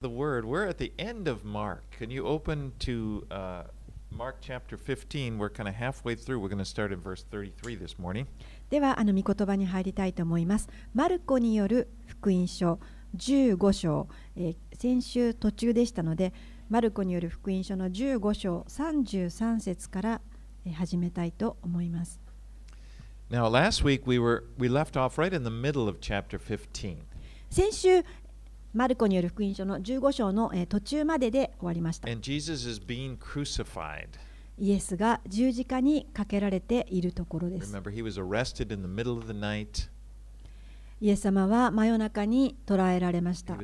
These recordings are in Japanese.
the word. We're at the end of Mark. Can you open to uh, Mark chapter 15? We're kind of halfway through. We're going to start in verse 33 this morning. ではあの御言葉に入りたいと思います。マルコによる福音書15章、えー先週途中でしたので、マルコによる福音書の15章33節からえー始めたいと思います。Now, last week we were we left off right in the middle of chapter 15. 先週、マルコによる福音書の15章の途中までで終わりました。イエスが十字架にかけられているところです。イエス様は真夜中に捕らえられました。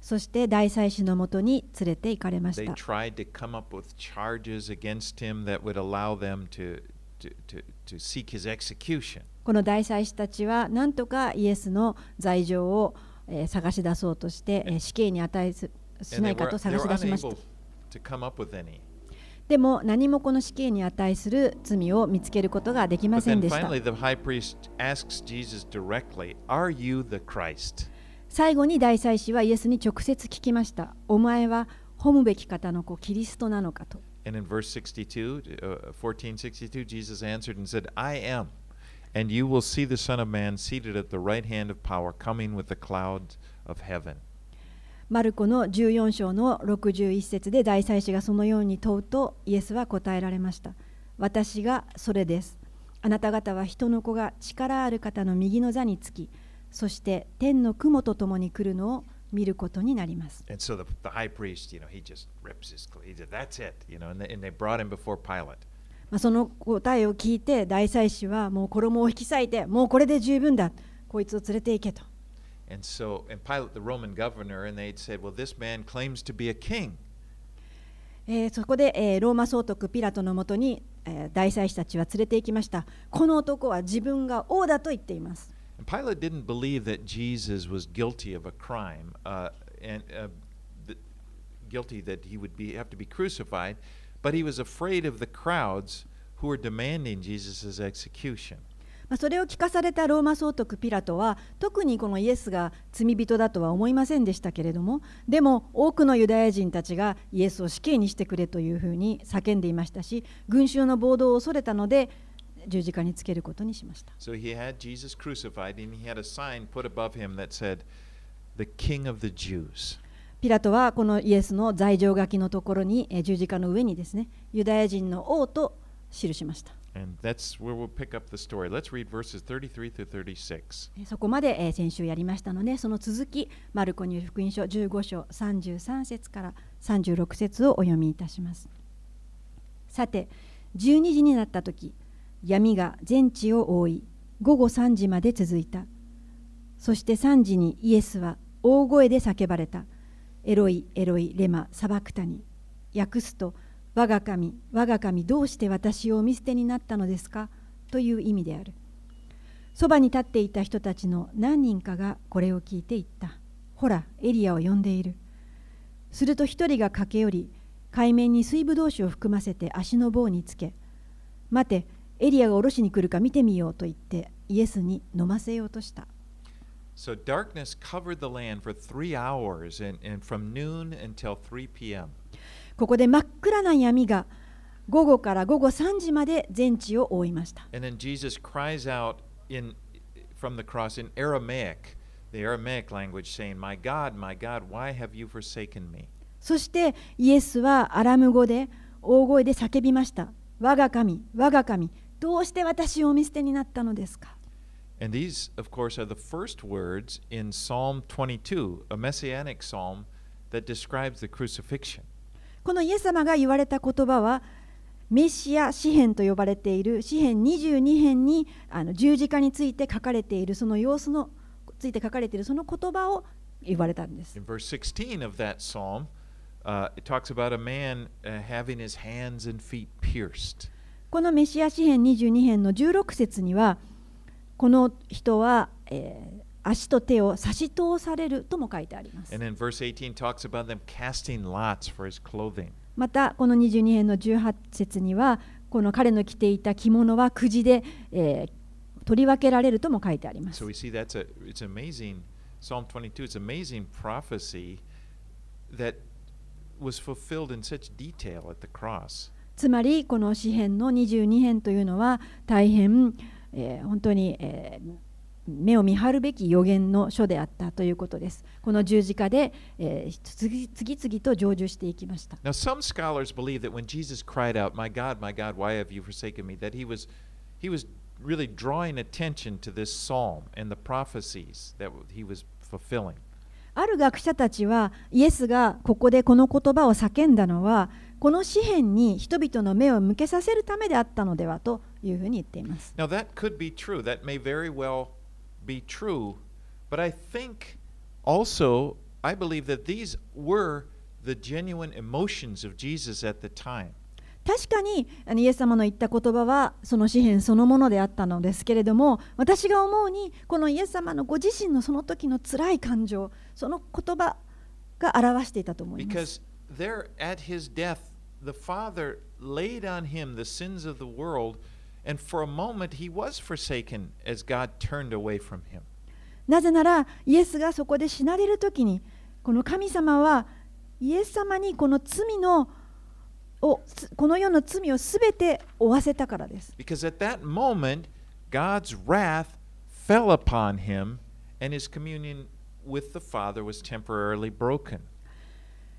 そして大祭司のもとに連れて行かれました。この大祭司たちは何とかイエスの罪状を探し出そうとして死刑に値しないかと探し出しました。でも何もこの死刑に値する罪を見つけることができませんでした。最後に大祭司はイエスに直接聞きました。お前は褒むべき方の子キリストなのかと。マルコの14章の61節で大祭司がそのように問うとイエスは答えられました。私がそれです。あなた方は人の子が力ある方の右の座につき、そして天の雲と共に来るのを見ることになります。まあその答えを聞いて大祭司はもう衣を引き裂いてもうこれで十分だこいつを連れて行けと And so, and Pilate, the Roman governor, and they'd said, Well, this man claims to be a king. えーそこで、えーローマ総督ピラトのもとに、えー大祭司たちは連れて行きましたこの男は自分が王だと言っています And Pilate didn't believe that Jesus was guilty of a crime uh, and uh, th- guilty that he would be have to be crucified, but he was afraid of the crowds who were demanding Jesus' execution. まあそれを聞かされたローマ総督ピラトは特にこのイエスが罪人だとは思いませんでしたけれどもでも多くのユダヤ人たちがイエスを死刑にしてくれというふうに叫んでいましたし群衆の暴動を恐れたので十字架につけることにしました So he had Jesus crucified, and he had a sign put above him that said, "The King of the Jews." ピラトはこのイエスの罪状書きのところにえー十字架の上にですねユダヤ人の王と記しました And that's where we'll pick up the story. Let's read verses 33 through 36. えーそこまでえー先週やりましたのでその続きマルコによる福音書15章33節から36節をお読みいたしますさて12時になった時闇が全地を覆い午後3時まで続いたそして3時にイエスは大声で叫ばれたエロイエロイレマサバクタニ訳すと我が神我が神どうして私をお見捨てになったのですか？という意味であるそばに立っていた人たちの何人かがこれを聞いて言った。ほら、エリアを呼んでいる。すると一人が駆け寄り、海面に水ぶどう酒を含ませて足の棒につけ、待て、エリアが下ろしに来るか見てみようと言って、イエスに飲ませようとした。So darkness covered the land for three hours, and, and from noon until 3 p.m. ここで真っ暗な闇が午後から午後3時まで全地を覆いました。And then Jesus cries out in from the cross in Aramaic, the Aramaic language, saying, My God, my God, why have you forsaken me? そしてイエスはアラム語で大声で叫びました。我が神、我が神、どうして私をお見捨てになったのですか And these, of course, are the first words in Psalm 22, a messianic psalm that describes the crucifixion. このイエス様が言われた言葉はメシア詩篇と呼ばれている詩篇22編にあの十字架について書かれているその様子のついて書かれているその言葉を言われたんです。In verse 16 of that psalm, uh, it talks about a man uh, having his hands and feet pierced. このメシア詩篇22編の16節にはこの人は、足と手を差し通されるとも書いてあります。また、この22編の18節には、この彼の着ていた着物はくじで、取り分けられるとも書いてあります。So we see つまり、この詩編の22編というのは大変、えー本当に、えー目を見張るべき予言の書であったということです。この十字架で、えー次次々と成就していきました。Now, some scholars believe that when Jesus cried out, My God, my God, why have you forsaken me? that he was, he was really drawing attention to this psalm and the prophecies that he was fulfilling. ある学者たちはイエスがここでこの言葉を叫んだのはこの詩篇に人々の目を向けさせるためであったのではというふうに言っています。Now, that could be true. That may very well be true. But I think also, I believe that these were the genuine emotions of Jesus at the time. 確かにあのイエス様の言った言葉はその詩篇そのものであったのですけれども私が思うにこのイエス様のご自身のその時の辛い感情その言葉が表していたと思います。Because there at his death, the Father laid on him the sins of the world, and for a moment he was forsaken as God turned away from him. なぜならイエスがそこで死なれる時にこの神様はイエス様にこの罪のをつこの世の罪をすべて負わせたからです。Because at that moment, God's wrath fell upon him, and his communion with the Father was temporarily broken.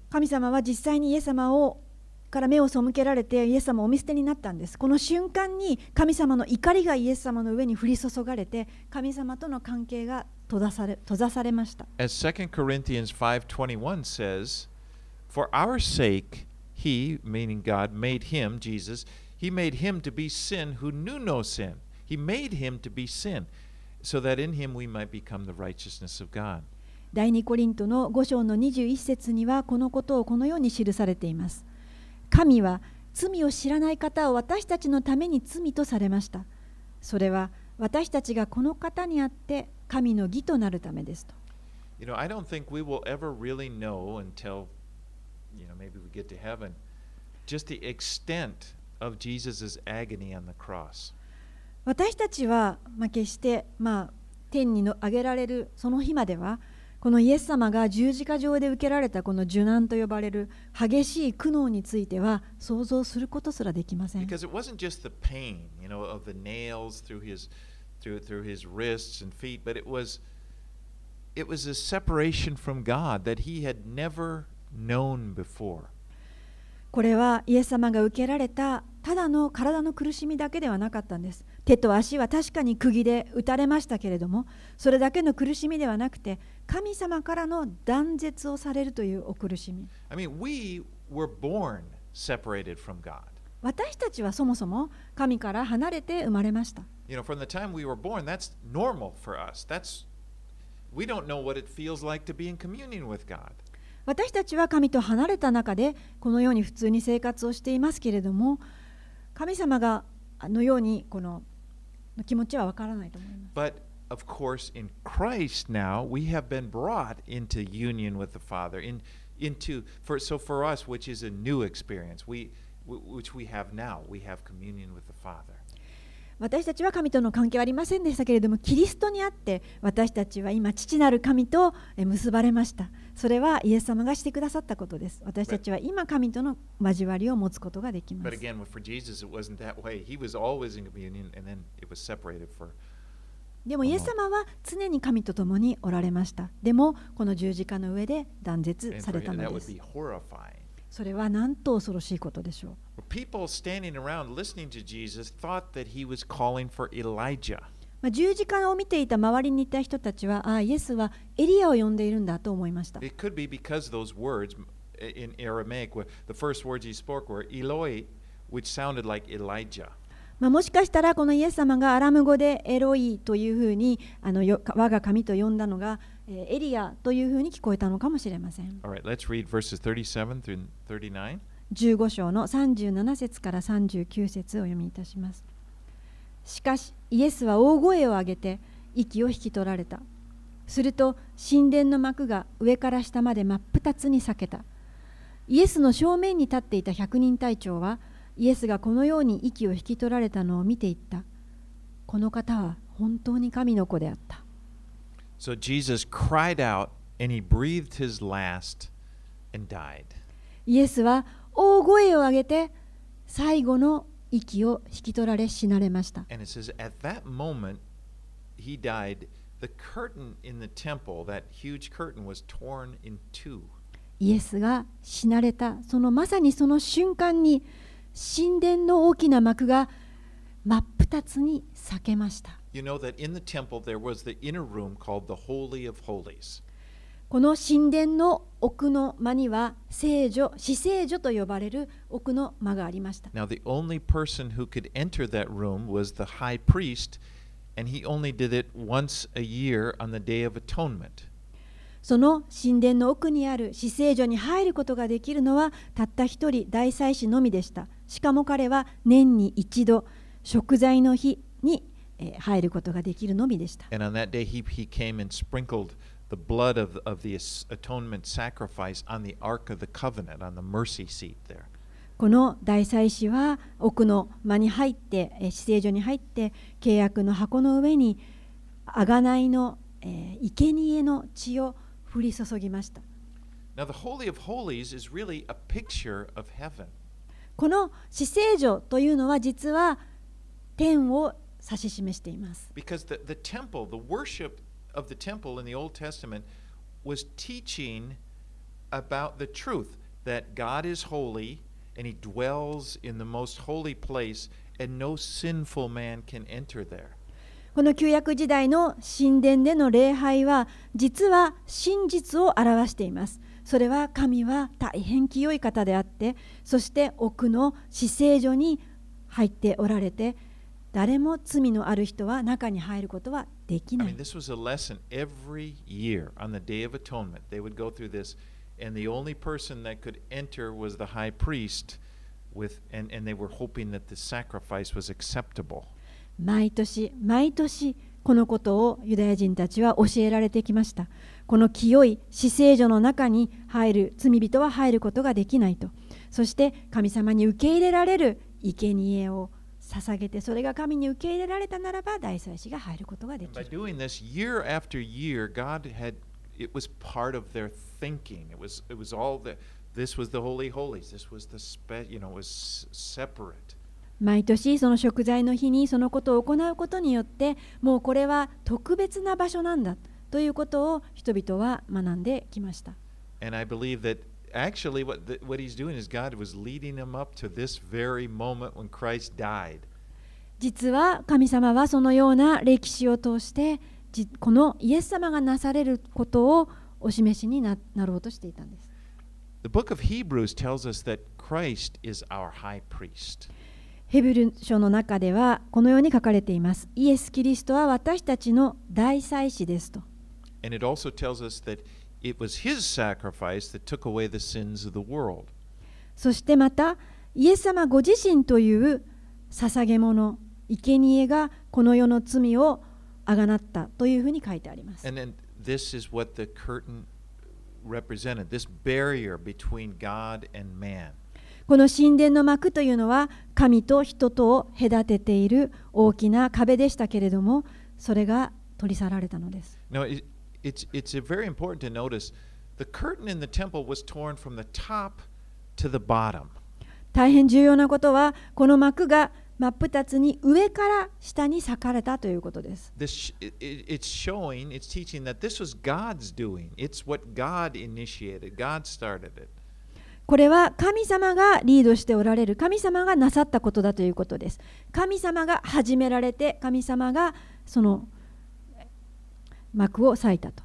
神様は実際にイエス様をから目を背けられてイエス様をお見捨てになったんです。この瞬間に神様の怒りがイエス様の上に降り注がれて神様との関係が閉ざされ閉ざされました。As 2 Corinthians 5:21 says, "For our sake he, meaning God, made him, Jesus, he made him to be sin who knew no sin. He made him to be sin, so that in him we might become the righteousness of God." 第2コリントの5章の21節にはこのことをこのように記されています。神は罪を知らない方を私たちのために罪とされました。それは私たちがこの方にあって神の義となるためですと。私たちはま決して、まあ、天にのあげられるその日までは、このイエス様が十字架上で受けられたこの受難と呼ばれる激しい苦悩については想像することすらできません。これはイエス様が受けられたただの体の苦しみだけではなかったんです。手と足は確かに釘で打たれましたけれども、それだけの苦しみではなくて、神様からの断絶をされるというお苦しみ。I mean, we were born separated from God. 私たちはそもそも神から離れて生まれました。You know, from the time we were born, that's normal for us. That's we don't know what it feels like to be in communion with God. 私たちは神と離れた中でこのように普通に生活をしていますけれども神様があのようにこの気持ちはわからないと思います。But of course, in Christ now, we have been brought into union with the Father. In, into for so for us, which is a new experience, we which we have now, we have communion with the Father. 私たちは神との関係はありませんでしたけれどもキリストにあって私たちは今父なる神とえ結ばれましたそれはイエス様がしてくださったことです。私たちは今神との交わりを持つことができます。でもイエス様は常に神と共におられました。でもこの十字架の上で断絶されたのです。それはなんと恐ろしいことでしょう。まあ、十字架を見ていた周りにいた人たちはああイエスはエリアを呼んでいるんだと思いました It could be because those words in Aramaic, were, the first words he spoke were Eloi, which sounded like Elijah. まあ、もしかしたらこのイエス様がアラム語でエロイというふうにあのよ我が神と呼んだのが、えーエリアというふうに聞こえたのかもしれません All right, let's read verses 37 through 39. 15章の37節から39節をお読みいたしますしかしイエスは大声を上げて息を引き取られた。すると神殿の幕が上から下まで真っ二つに裂けた。イエスの正面に立っていた百人隊長はイエスがこのように息を引き取られたのを見ていった。この方は本当に神の子であった。So Jesus cried out and he breathed his last and died. イエスは大声を上げて最後の息を引き取られ死なれました And it says, at that moment he died, the curtain in the temple, that huge curtain, was torn in two. イエスが死なれたそのまさにその瞬間に神殿の大きな幕が真っ二つに裂けました You know that in the temple there was the inner room called the Holy of Holies. この神殿の奥の間には聖女、死聖女と呼ばれる奥の間がありました。Now, the only person who could enter that room was the high priest, and he only did it once a year on the Day of Atonement. その神殿の奥にある死聖女に入ることができるのはたった一人大祭司のみでした。しかも彼は年に一度食材の日にえー入ることができるのみでした。And on that day, he, he came and sprinkled the blood of, of the atonement sacrifice on the Ark of the Covenant, on the mercy seat there. この大祭司は奥の間に入ってえー死聖所に入って契約の箱の上に贖いの、えー生贄の血を降り注ぎました。Now, the Holy of Holies is really a picture of heaven. この死聖所というのは実は天を指し示しています。Because the, the temple, the worship of the temple in the Old Testament was teaching about the truth that God is holy and he dwells in the most holy place and no sinful man can enter there. この旧約時代の神殿での礼拝は実は真実を表しています。それは神は大変清い方であってそして奥の死聖所に入っておられて 誰も罪のある人は中に入ることはできない。毎年、毎年、このことをユダヤ人たちは教えられてきました。この清い死聖所の中に入る罪人は入ることができないと。そして、神様に受け入れられる生贄を。捧げてそれが神に受け入れられたならば大祭司が入ることができる。す毎年その食材の日にそのことを行うことによって、もうこれは特別な場所なんだということを人々は学んできました。Actually what the, what he's doing is God was leading them up to this very moment when Christ died. 実は神様はそのような歴史を通してじこのイエス様がなされることをお示しにななろうとしていたんです。The book of Hebrews tells us that Christ is our high priest. ヘブル書の中ではこのように書かれています。イエス・キリストは私たちの大祭司ですと。And it also tells us that it was his sacrifice that took away the sins of the world. そしてまたイエス様ご自身という捧げ物、生贄がこの世の罪をあがなったというふうに書いてあります。And then this is what the curtain represented this barrier between God and man. この神殿の幕というのは神と人とを隔てている大きな壁でしたけれどもそれが取り去られたのです。Now, it's it's a very important to notice the curtain in the temple was torn from the top to the bottom. 大変重要なことはこの幕が真っ二つに上から下に裂かれたということです。これは神様がリードしておられる、神様がなさったことだということです。神様が始められて、神様がその幕を裂いたと。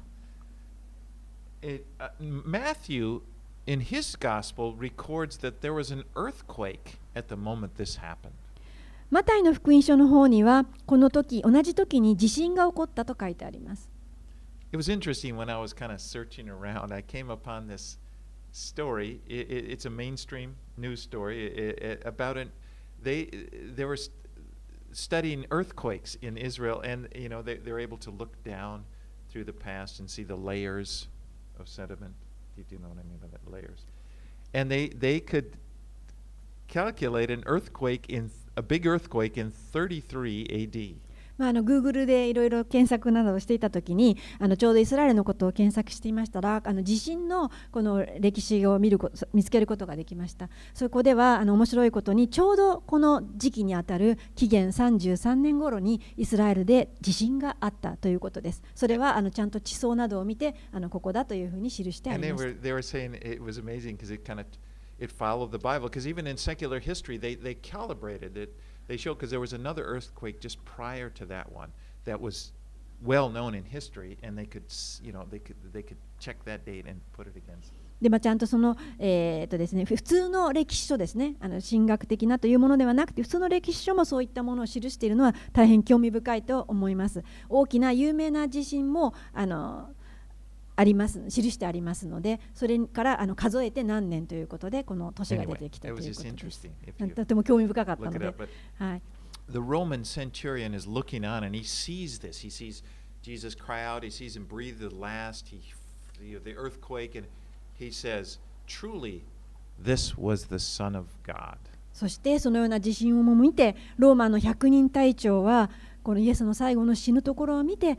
It, uh, Matthew, in his gospel, records that there was an earthquake at the moment this happened. マタイの福音書の方にはこの時同じ時に地震が起こったと書いてあります。It was interesting when I was kind of searching around. I came upon this story. It, it, it's a mainstream news story about it. They they were st- studying earthquakes in Israel, and you know they they were able to look down through the past and see the layers of sediment. Do you, know what I mean by that? Layers, and they they could calculate an earthquake in a big earthquake in 33 A.D. まあ、あの Google でいろいろ検索などをしていたときにあのちょうどイスラエルのことを検索していましたらあの地震のこの歴史を見るこ見つけることができましたそこではあの面白いことにちょうどこの時期にあたる紀元33年頃にイスラエルで地震があったということですそれはあのちゃんと地層などを見てあのここだというふうに記してありまし were, they were saying it was amazing because it kind of it followed the Bible. Because even in secular history, they, they calibrated it. They show because there was another earthquake just prior to that one that was well known in history, and they could you know they could they could check that date and put it against. でまあ、ちゃんとその、えーっとですね、普通の歴史書ですねあの神学的なというものではなくて普通の歴史書もそういったものを記しているのは大変興味深いと思います大きな有名な地震もあのあります記してありますのでそれからあの数えて何年ということでこの年が出てきたというとても興味深かったのではい the Roman centurion is looking on and he sees this. He sees Jesus cry out. He sees him breathe the last. He the earthquake, and he says, "Truly, this was the Son of God." そしてそのような地震をも見てローマの百人隊長はこのイエスの最後の死ぬところを見て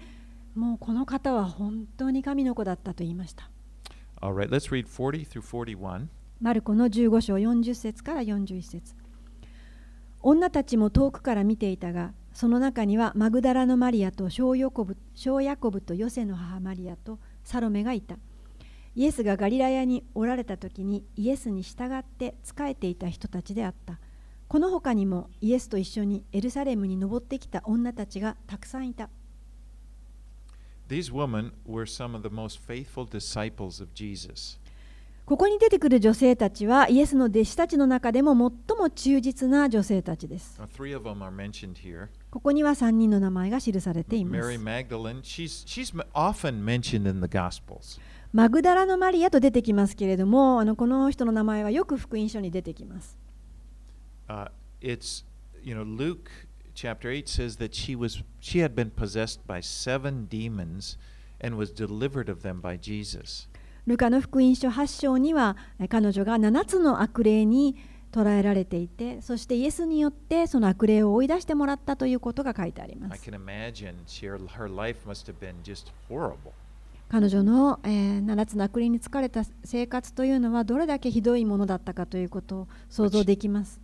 もうこの方は本当に神の子だったと言いました。Right, let's read 40 through 41. マルコの15章40節から41節。女たちも遠くから見ていたがその中にはマグダラのマリアと小ヤコブ小ヤコブとヨセの母マリアとサロメがいた。イエスがガリラヤにおられた時にイエスに従って仕えていた人たちであった。この他にもイエスと一緒にエルサレムに登ってきた女たちがたくさんいた These women were some of the most faithful disciples of Jesus. ここに出てくる女性たちは、イエスの弟子たちの中でも最も忠実な女性たちです。ここには3人の名前が記されています。マグダラのマリアと出てきますけれども、あのこの人の名前はよく福音書に出てきます。chapter 8 says that she was she had been possessed by seven demons and was delivered ルカの福音書8章には彼女が7つの悪霊に捕らえられていてそしてイエスによってその悪霊を追い出してもらったということが書いてあります。彼女の、えー、7つの悪霊に疲れた生活というのはどれだけひどいものだったかということを想像できます。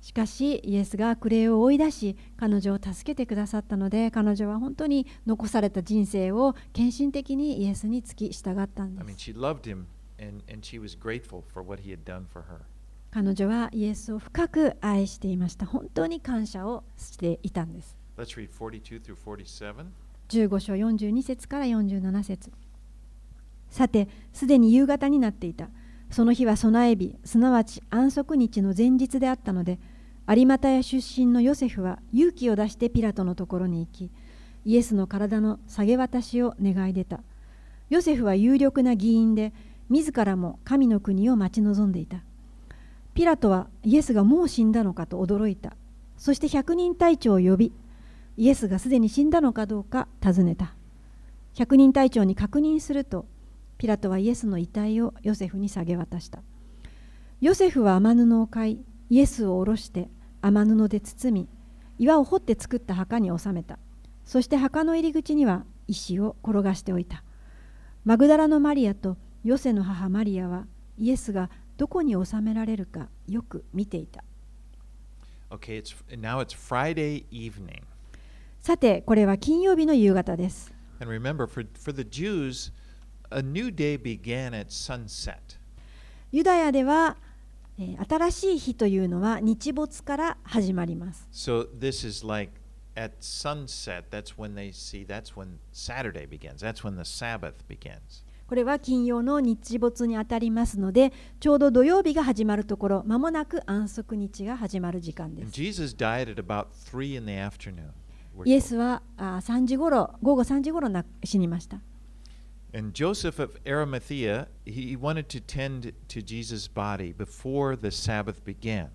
しかし、イエスがクレを追い出し、彼女を助けてくださったので、彼女は本当に残された人生を献身的にイエスにつき従ったんです。彼女はイエスを深く愛していました。本当に感謝をしていたんです。15章42節から47節。さてすでに夕方になっていた。その日は備え日すなわち安息日の前日であったので有股屋出身のヨセフは勇気を出してピラトのところに行きイエスの体の下げ渡しを願い出た。ヨセフは有力な議員で自らも神の国を待ち望んでいた。ピラトはイエスがもう死んだのかと驚いた。そして百人隊長を呼びイエスがすでに死んだのかどうか尋ねた。百人隊長に確認するとピラトはイエスの遺体をヨセフに下げ渡した。ヨセフは雨布を買いイエスを下ろして雨布で包み岩を掘って作った墓に収めた。そして墓の入り口には石を転がしておいた。マグダラのマリアとヨセの母マリアはイエスがどこに収められるかよく見ていた。Okay, it's now it's Friday evening. さてこれは金曜日の夕方です。And remember, for, for the Jews, ユダヤでは、えー新しい日というのは日没から始まります。So this is like at sunset, that's when they see, that's when Saturday begins. That's when the Sabbath begins. これは金曜の日没にあたりますので、ちょうど土曜日が始まるところ、まもなく安息日が始まる時間です。Jesus died at about 3 in the afternoon. we're イエ.スはあ3時ごろ、午後3時ごろな死にました。And Joseph of Arimathea, he wanted to tend to Jesus' body before the Sabbath began.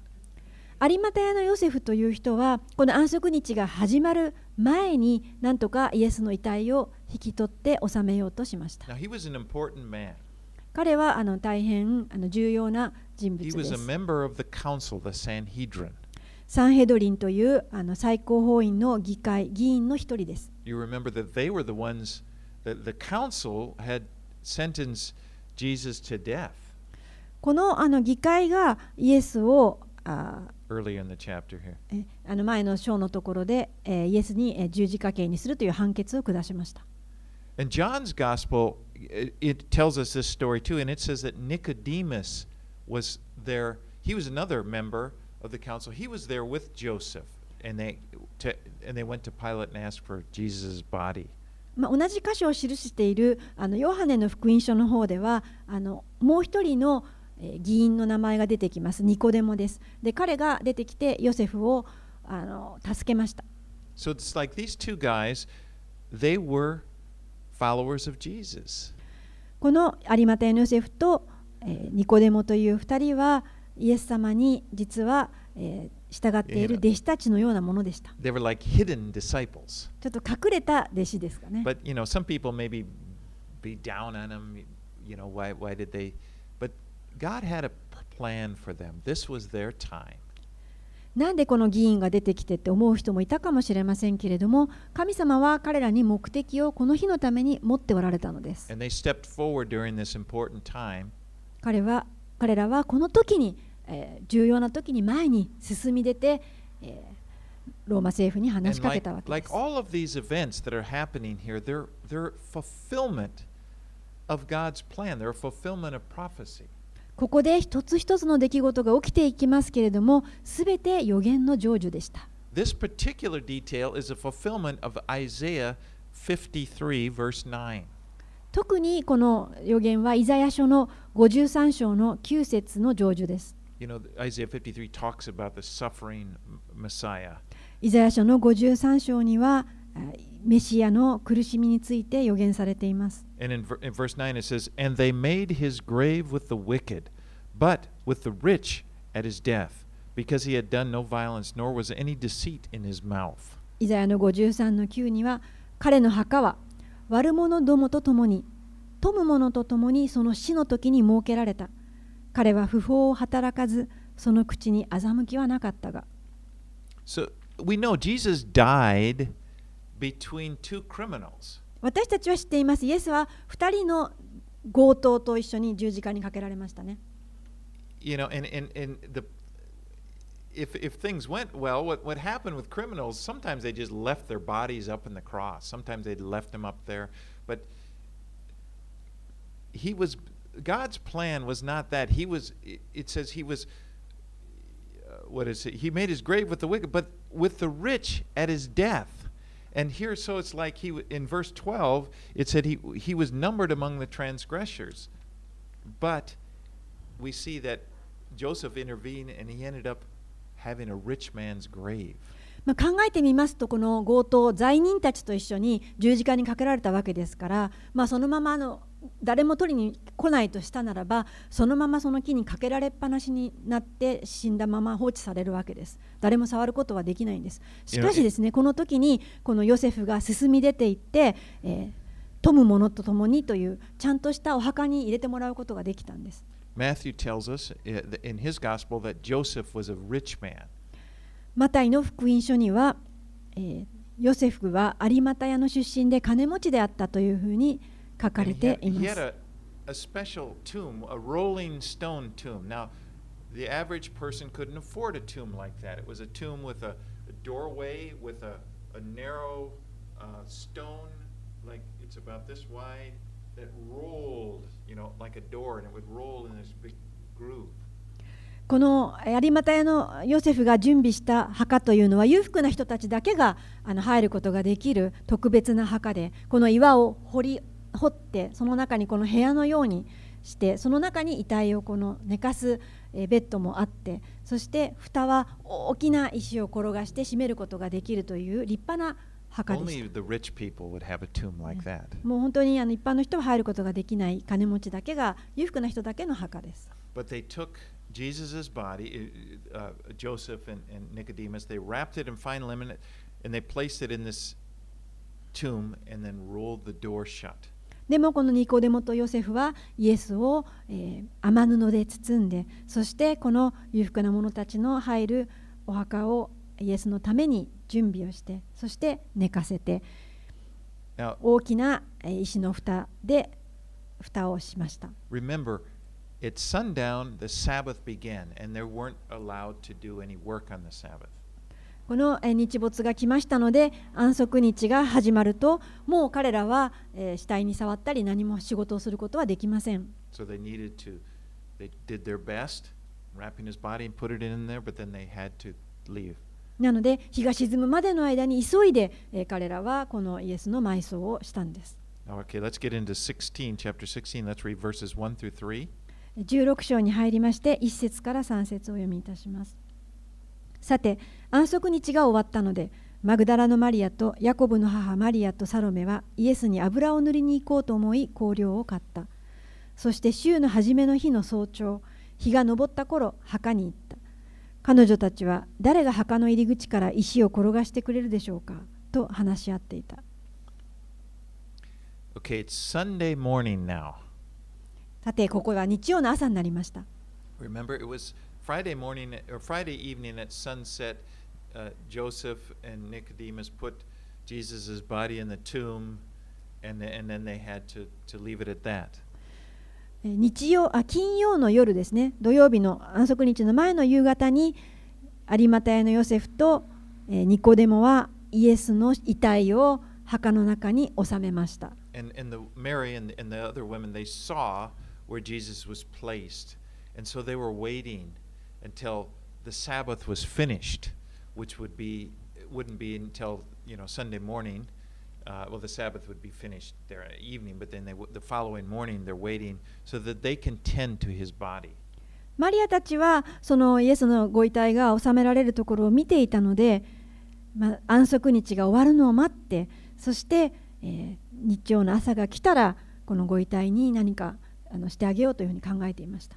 有股屋のヨセフという人は、この安息日が始まる前に、なんとかイエスの遺体を引き取って納めようとしました。Now, he was an important man. 彼はあの大変あの重要な人 He 物で was a す。member of the council, the Sanhedrin. サンヘドリンというあの最高法院の議会議員の一人です。You remember that they were the ones that the council had sentenced Jesus to death このあの議会がイエスをあ earlier in the chapter here. えあの前の章のところで、えーイエスにえー十字架刑にするという判決を下しました。 And John's gospel, it, it tells us this story too, and it says that Nicodemus was there. He was another member of the council. He was there with Joseph, and they to, and they went to Pilate and asked for Jesus' body. まあ、同じ箇所を記しているあのヨハネの福音書の方ではあのもう一人のえー議員の名前が出てきます。ニコデモです。で彼が出てきてヨセフをあの助けました。So it's like these two guys, they were followers of Jesus. この有馬タのヨセフと、えーニコデモという2人はイエス様に実は、えー従っている弟子たちのようなものでした。ちょっと隠れた弟子ですかね。But, you know, なんでこの議員が出てきてって思う人もいたかもしれませんけれども、神様は彼らに目的をこの日のために持っておられたのです。彼,は彼らはこの時にえー重要な時に前に進み出て、えーローマ政府に話しかけ like, たわけで like す。all of these events that are happening here, they're, they're fulfillment of God's plan. They're a fulfillment of prophecy. ここで一つ一つの出来事が起きていきますけれどもすべて予言の成就でした。This particular detail is a fulfillment of Isaiah 53, verse 9. 特にこの予言はイザヤ書の53章の9節の成就です。イザヤ書の53章にはメシアの苦しみについて予言されています。Says, wicked, イザヤの53の9には彼の墓は悪者どもと共に、富む者と共にその死の時に設けられ。た彼は不法を働かずその口に欺きはなかったが。So we know Jesus died between two criminals. 私たちは知っています。イエスは2人の強盗と一緒に十字架にかけられましたね。You know, and, and, and the if if things went well, what, what happened with criminals, sometimes they just left their bodies up in the cross. Sometimes they left them up there. But he was God's plan was not that. He was it- it says he was uh, what is it? He made his grave with the wicked, but with the rich at his death. And here, so it's like he w- in verse 12, it said he he was numbered among the transgressors, but we see that Joseph intervened and he ended up having a rich man's grave. まあ、考えてみますとこの強盗罪人たちと一緒に十字架にかけられたわけですから、まあ、そのままあの 誰も取りに来ないとしたならばそのままその木にかけられっぱなしになって死んだまま放置されるわけです。誰も触ることはできないんです。しかしですねこの時にこのヨセフが進み出ていって、えー富む者と共にというちゃんとしたお墓に入れてもらうことができたんです。Matthew tells us uh, in his gospel that Joseph was a rich man. マタイの福音書には、えーヨセフは有馬屋の出身で金持ちであったというふうに書かれ he て had, います。a, special tomb, a rolling stone tomb. Now, the average person couldn't afford a tomb like that. It was a tomb with a, a doorway with a, a narrow uh, stone, like it's about this wide, that rolled, you know, like a door, and it would roll in this big groove. この有馬屋のヨセフが準備した墓というのは裕福な人たちだけがあの入ることができる特別な墓でこの岩を掘り掘ってその中にこの部屋のようにしてその中に遺体をこの寝かすえーベッドもあってそして蓋は大きな石を転がして閉めることができるという立派な墓でした.もう本当にあの一般の人は入ることができない金持ちだけが裕福な人だけの墓です。But they took Jesus' body, uh, Joseph and, and Nicodemus, they wrapped it in fine linen and they placed it in this tomb and then rolled the door shut. でもこのニコデモとヨセフはイエスを、えー、雨布で包んでそしてこの裕福な者たちの入るお墓をイエスのために準備をしてそして寝かせて Now, 大きなえー石の蓋で蓋をしました remember, at sundown, the Sabbath began, and they weren't allowed to do any work on the Sabbath. この日没が来ましたので安息日が始まるともう彼らは死体に触ったり何も仕事をすることはできません。なので日が沈むまでの間に急いで彼らはこのイエスの埋葬をしたんです。Okay, 16, 章に入りまして1節から3節を読みいたします。さて安息日が終わったのでマグダラのマリアとヤコブの母マリアとサロメはイエスに油を塗りに行こうと思い香料を買った。そして週の初めの日の早朝日が昇った頃墓に行った。彼女たちは誰が墓の入り口から石を転がしてくれるでしょうかと話し合っていた。Okay, it's Sunday morning now. さてここは日曜の朝になりました。Remember, it was Friday morning or Friday evening at sunset. Uh, Joseph and Nicodemus put Jesus' body in the tomb, and, the, and then they had to, to leave it at that. えー日曜あ金曜の夜ですね土曜日の安息日の前の夕方に有馬屋のヨセフと、えーニコデモはイエスの遺体を墓の中に収めました。 And, and the, Mary and, and the other women, they saw where Jesus was placed. And so they were waiting Until the Sabbath was finished, which would be, wouldn't be until, you know, Sunday morning. Uh, well, the Sabbath would be finished there at evening, but then they, w- the following morning they're waiting so that they can tend to his body. マリアたちはそのイエスのご遺体が収められるところを見ていたので、まあ、安息日が終わるのを待ってそして、えー日曜の朝が来たらこのご遺体に何かあのしてあげようというふうに考えていました。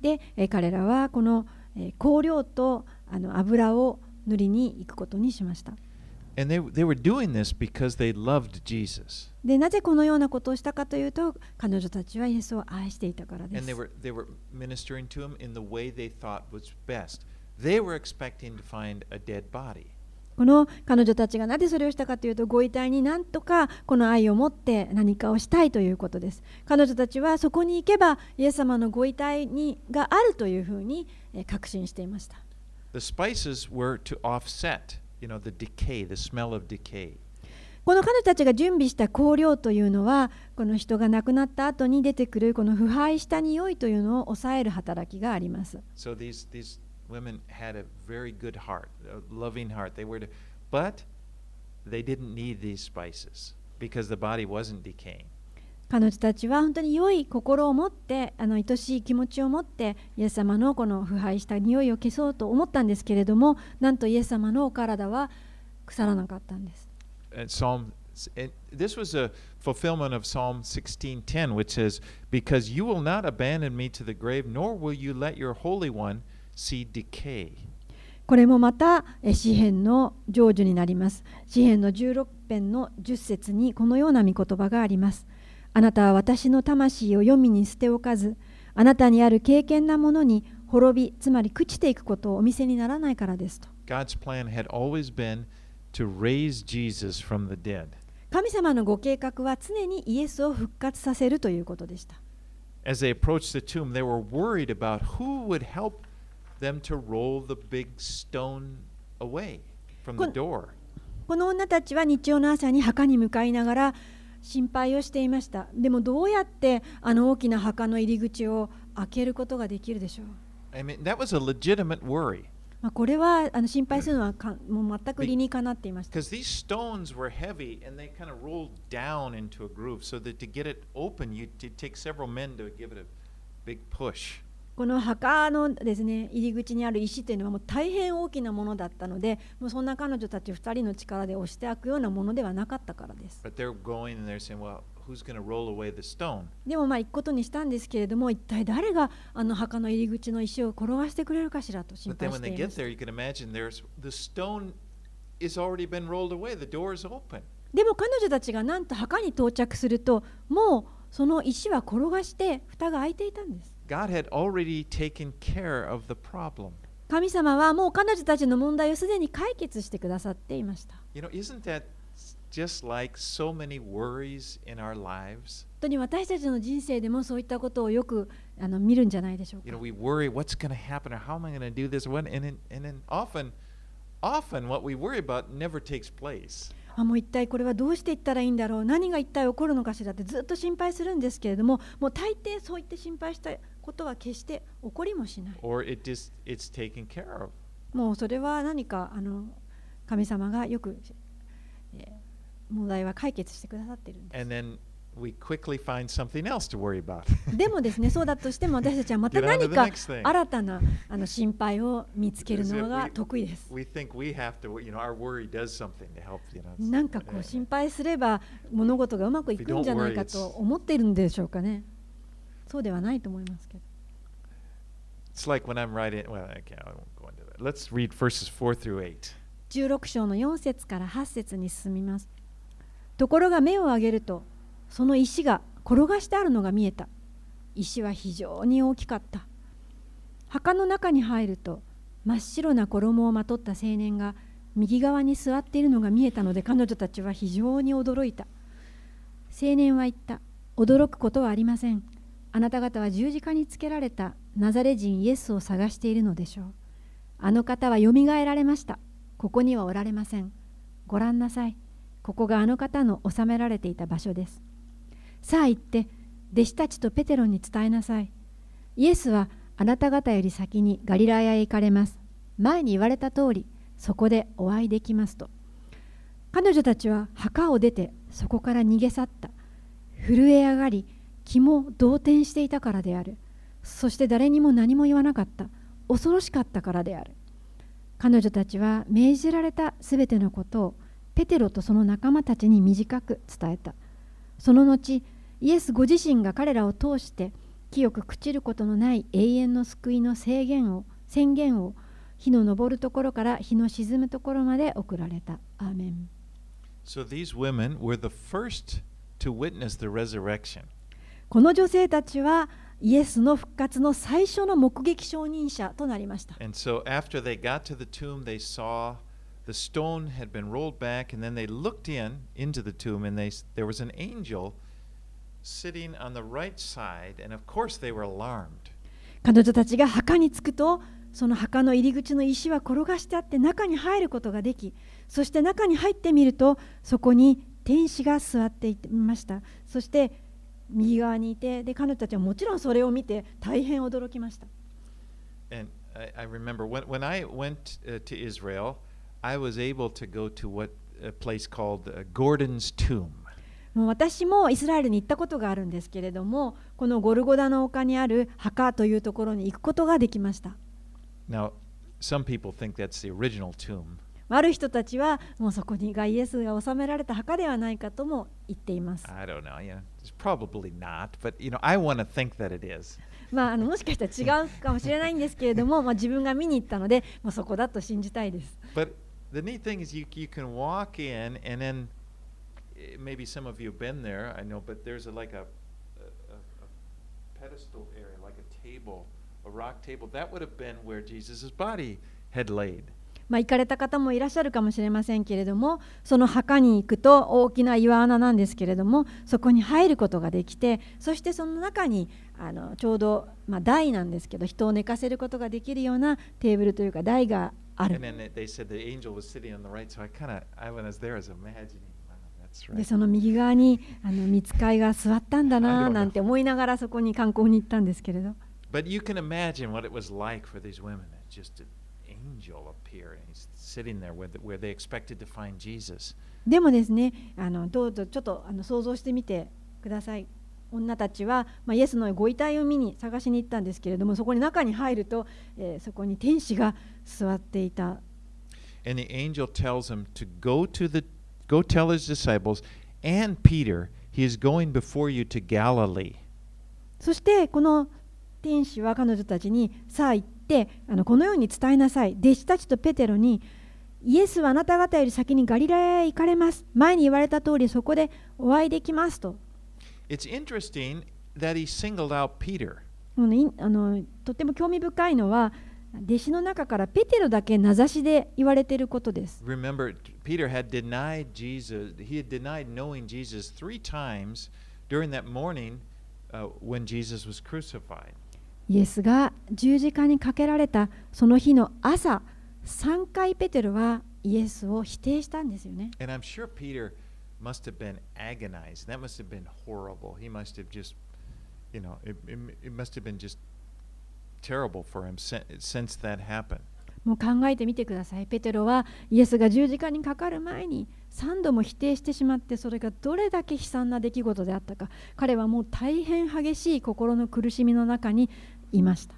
で、彼らはこの香料とあの油を塗りに行くことにしました。で、なぜこのようなことをしたかというと、彼女たちはイエスを愛していたからです。この彼女たちがなぜそれをしたかというとご遺体になんとかこの愛を持って何かをしたいということです。彼女たちはそこに行けばイエス様のご遺体にがあるというふうにえー確信していました。The spices were to offset, you know, the decay, the smell of decay. この彼女たちが準備した香料というのはこの人が亡くなった後に出てくるこの腐敗した匂いというのを抑える働きがあります。So these, these women had a very good heart, a loving heart. They were to, but they didn't need these spices because the body wasn't decaying. 彼女たちは本当に良い心を持ってあの愛しい気持ちを持ってイエス様のこの腐敗した匂いを消そうと思ったんですけれどもなんとイエス様のお体は腐らなかったんです。 And Psalm, and this was a fulfillment of Psalm 16:10, which says, "Because you will not abandon me to the grave, nor will you let your Holy One see decay." これもまたえ詩篇の成就になります。詩篇の16編の10節にこのような御言葉があります。あなたは私の魂を黄泉に捨ておかず、あなたにある敬虔なものに滅び、つまり朽ちていくことをお見せにならないからですと。God's plan had always been to raise Jesus from the dead. 神様のご計画は常にイエスを復活させるということでした。As they approached the tomb, they were worried about who would help この女たちは日曜の朝に墓に向かいながら心配をしていました。でもどうやってあの大きな墓の入り口を開けることができるでしょう？これはあの心配するのはもう全く理にかなっていました。この墓のですね入り口にある石というのはもう大変大きなものだったので、もうそんな彼女たち2人の力で押して開くようなものではなかったからです。でもまあ行くことにしたんですけれども、一体誰があの墓の入り口の石を転がしてくれるかしらと心配していま open. でも彼女たちがなんと墓に到着するともうその石は転がして蓋が開いていたんです神様はもう彼女たちの問題をすでに解決してくださっていました。本当に私たちの人生でもそういったことをよくあの見るんじゃないでしょうか。いったい。あもう一体これはどうして言ったらいいんだろう何が一体起こるのかしらってずっと心配するんですけれどももう大抵そう言って心配したいことは決して起りもしない。もうそれは何かあの神様がよく問題は解決してくださってるんです。でもですね、そうだとしても私たちはまた何か 新たなあの心配を見つけるのが得意です。なんかこう心配すれば物事がうまくいくんじゃないかと思っているんでしょうかね。そうではないと思いますけど。It's like when I'm writing, well, okay, I won't go into that. Let's read verses 4 through 8. 16章の4節から8節に進みます。ところが目を上げると、その石が転がしてあるのが見えた。石は非常に大きかった。墓の中に入ると、真っ白な衣をまとった青年が右側に座っているのが見えたので、彼女たちは非常に驚いた。青年は言った。驚くことはありません。あなた方は十字架につけられたナザレ人イエスを探しているのでしょう。あの方はよみがえられました。ここにはおられません。ご覧なさい。ここがあの方の収められていた場所です。さあ行って、弟子たちとペテロに伝えなさい。イエスはあなた方より先にガリラヤへ行かれます。前に言われた通り、そこでお会いできますと。彼女たちは墓を出てそこから逃げ去った。震え上がり、気も動転していたからである。そして誰にも何も言わなかった。恐ろしかったからである。彼女たちは命じられたすべてのことをペテロとその仲間たちに短く伝えた。その後、イエスご自身が彼らを通して清く朽ちることのない永遠の救いの制限を宣言を日の昇るところから日の沈むところまで送られた。アーメン So these women were the first to witness the resurrection. この女性たちはイエスの復活の最初の目撃証人者となりました。彼女たちが墓に着くと、その墓の入り口の石は転がしてあって中に入ることができ、そして中に入ってみると、そこに天使が座っていました。そして、右側にいてで彼女たちはもちろんそれを見て大変驚きました。もう私もイスラエルに行ったことがあるんですけれども、このゴルゴダの丘にある墓というところに行くことができました。Now, some. ある人たちはもうそこにがイエスが収められた墓ではないかとも言っています I don't know. Know, it's probably not, but you know, I want to think that it is. まあ、あのもしかしたら違うかもしれないんですけれども、まあ、自分が見に行ったので、まあ、そこだと信じたいです。But the neat thing is, you you can walk in, and then eh, maybe some of you have been there. I know, but there's a, like a, a a pedestal area, like a table, a rock table. That would have been where Jesus' body had laid. 行かれた方もいらっしゃるかもしれませんけれどもその墓に行くと大きな岩穴なんですけれどもそこに入ることができてそしてその中にちょうど、台なんですけど人を寝かせることができるようなテーブルというか台がある。でその右側にあの見つかいが座ったんだななんて思いながらそこに観光に行ったんですけれど。Angel appear, and he's sitting there where, the, where they expected to find Jesus. でもですねあのどうぞちょっとあの想像してみてください女たちは、まあ、イエスのご遺体を見に探しに行ったんですけれどもそこに中に入ると、えーそこに天使が座っていた And the angel tells him to go to the go tell his disciples and Peter he is going before you to Galilee. そしてこの天使は彼女たちにさあ行ってあのこのように伝えなさい弟子たちとペテロにイエスはあなた方より先にガリラヤへ行かれます。前に言われた通りそこでお会いできますと。It's interesting that he singled out Peter. あのとても興味深いのは弟子の中からペテロだけ名指しで言われていることです。Remember, Peter had denied Jesus, he had denied knowing Jesus three times during that morning uh, when Jesus was crucified. イエスが十字架にかけられたその日の朝3回ペテロはイエスを否定したんですよね。And I'm sure Peter must have been agonized. That must have been horrible. He must have just, you know, it, it, must have been just terrible for him since that happened. もう考えてみてください。ペテロはイエスが十字架にかかる前に3度も否定してしまってそれがどれだけ悲惨な出来事であったか彼はもう大変激しい心の苦しみの中にいました。